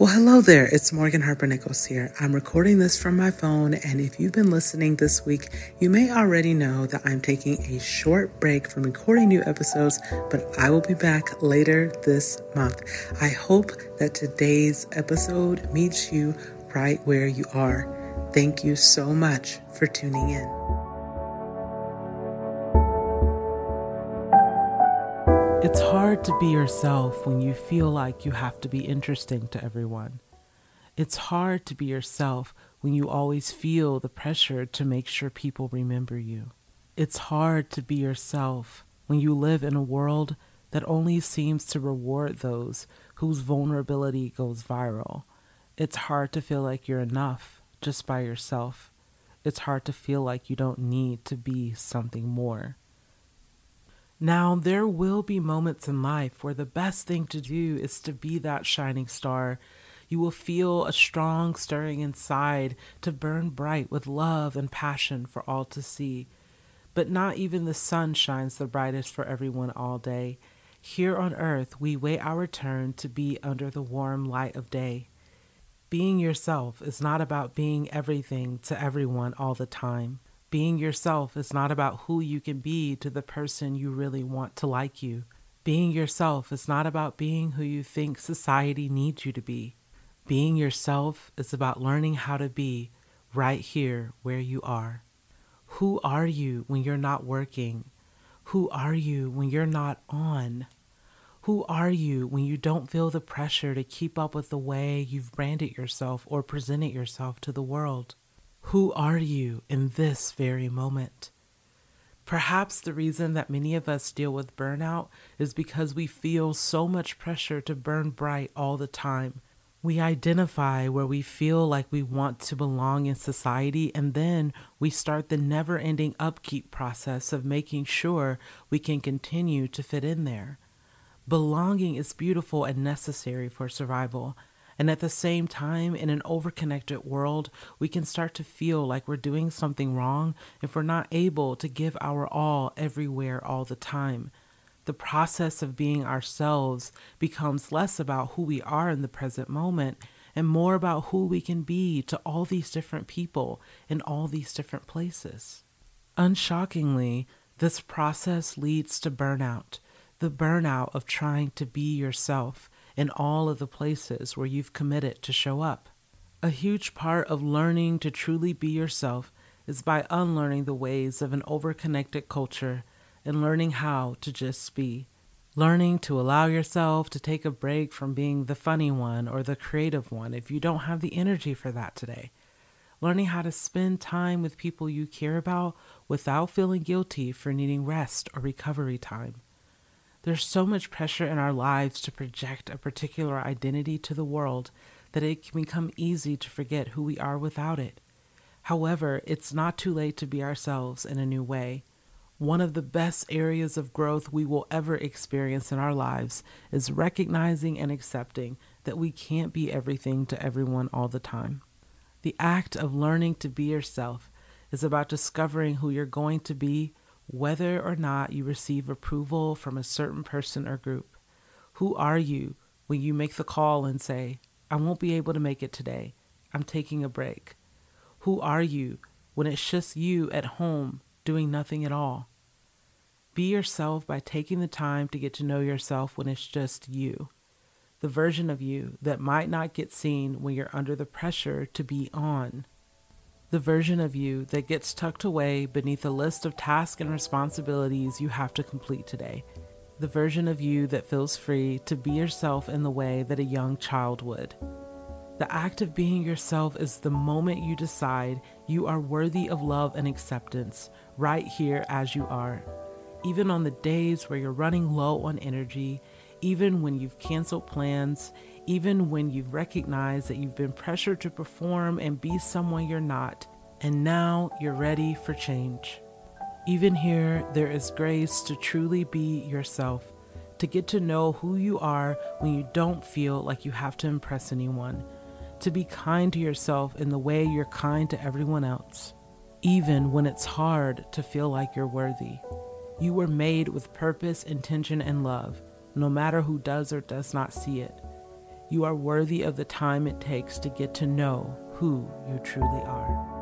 Well, hello there. It's Morgan Harper Nichols here. I'm recording this from my phone, and if you've been listening this week, you may already know that I'm taking a short break from recording new episodes, but I will be back later this month. I hope that today's episode meets you right where you are. Thank you so much for tuning in. It's hard to be yourself when you feel like you have to be interesting to everyone. It's hard to be yourself when you always feel the pressure to make sure people remember you. It's hard to be yourself when you live in a world that only seems to reward those whose vulnerability goes viral. It's hard to feel like you're enough just by yourself. It's hard to feel like you don't need to be something more. Now, there will be moments in life where the best thing to do is to be that shining star. You will feel a strong stirring inside to burn bright with love and passion for all to see. But not even the sun shines the brightest for everyone all day. Here on earth, we wait our turn to be under the warm light of day. Being yourself is not about being everything to everyone all the time. Being yourself is not about who you can be to the person you really want to like you. Being yourself is not about being who you think society needs you to be. Being yourself is about learning how to be right here where you are. Who are you when you're not working? Who are you when you're not on? Who are you when you don't feel the pressure to keep up with the way you've branded yourself or presented yourself to the world? Who are you in this very moment? Perhaps the reason that many of us deal with burnout is because we feel so much pressure to burn bright all the time. We identify where we feel like we want to belong in society, and then we start the never ending upkeep process of making sure we can continue to fit in there. Belonging is beautiful and necessary for survival. And at the same time, in an overconnected world, we can start to feel like we're doing something wrong if we're not able to give our all everywhere all the time. The process of being ourselves becomes less about who we are in the present moment and more about who we can be to all these different people in all these different places. Unshockingly, this process leads to burnout the burnout of trying to be yourself in all of the places where you've committed to show up. A huge part of learning to truly be yourself is by unlearning the ways of an overconnected culture and learning how to just be. Learning to allow yourself to take a break from being the funny one or the creative one if you don't have the energy for that today. Learning how to spend time with people you care about without feeling guilty for needing rest or recovery time. There's so much pressure in our lives to project a particular identity to the world that it can become easy to forget who we are without it. However, it's not too late to be ourselves in a new way. One of the best areas of growth we will ever experience in our lives is recognizing and accepting that we can't be everything to everyone all the time. The act of learning to be yourself is about discovering who you're going to be whether or not you receive approval from a certain person or group. Who are you when you make the call and say, I won't be able to make it today. I'm taking a break. Who are you when it's just you at home doing nothing at all? Be yourself by taking the time to get to know yourself when it's just you. The version of you that might not get seen when you're under the pressure to be on the version of you that gets tucked away beneath a list of tasks and responsibilities you have to complete today. The version of you that feels free to be yourself in the way that a young child would. The act of being yourself is the moment you decide you are worthy of love and acceptance right here as you are. Even on the days where you're running low on energy, even when you've canceled plans, even when you've recognized that you've been pressured to perform and be someone you're not, and now you're ready for change. Even here, there is grace to truly be yourself, to get to know who you are when you don't feel like you have to impress anyone, to be kind to yourself in the way you're kind to everyone else, even when it's hard to feel like you're worthy. You were made with purpose, intention, and love, no matter who does or does not see it. You are worthy of the time it takes to get to know who you truly are.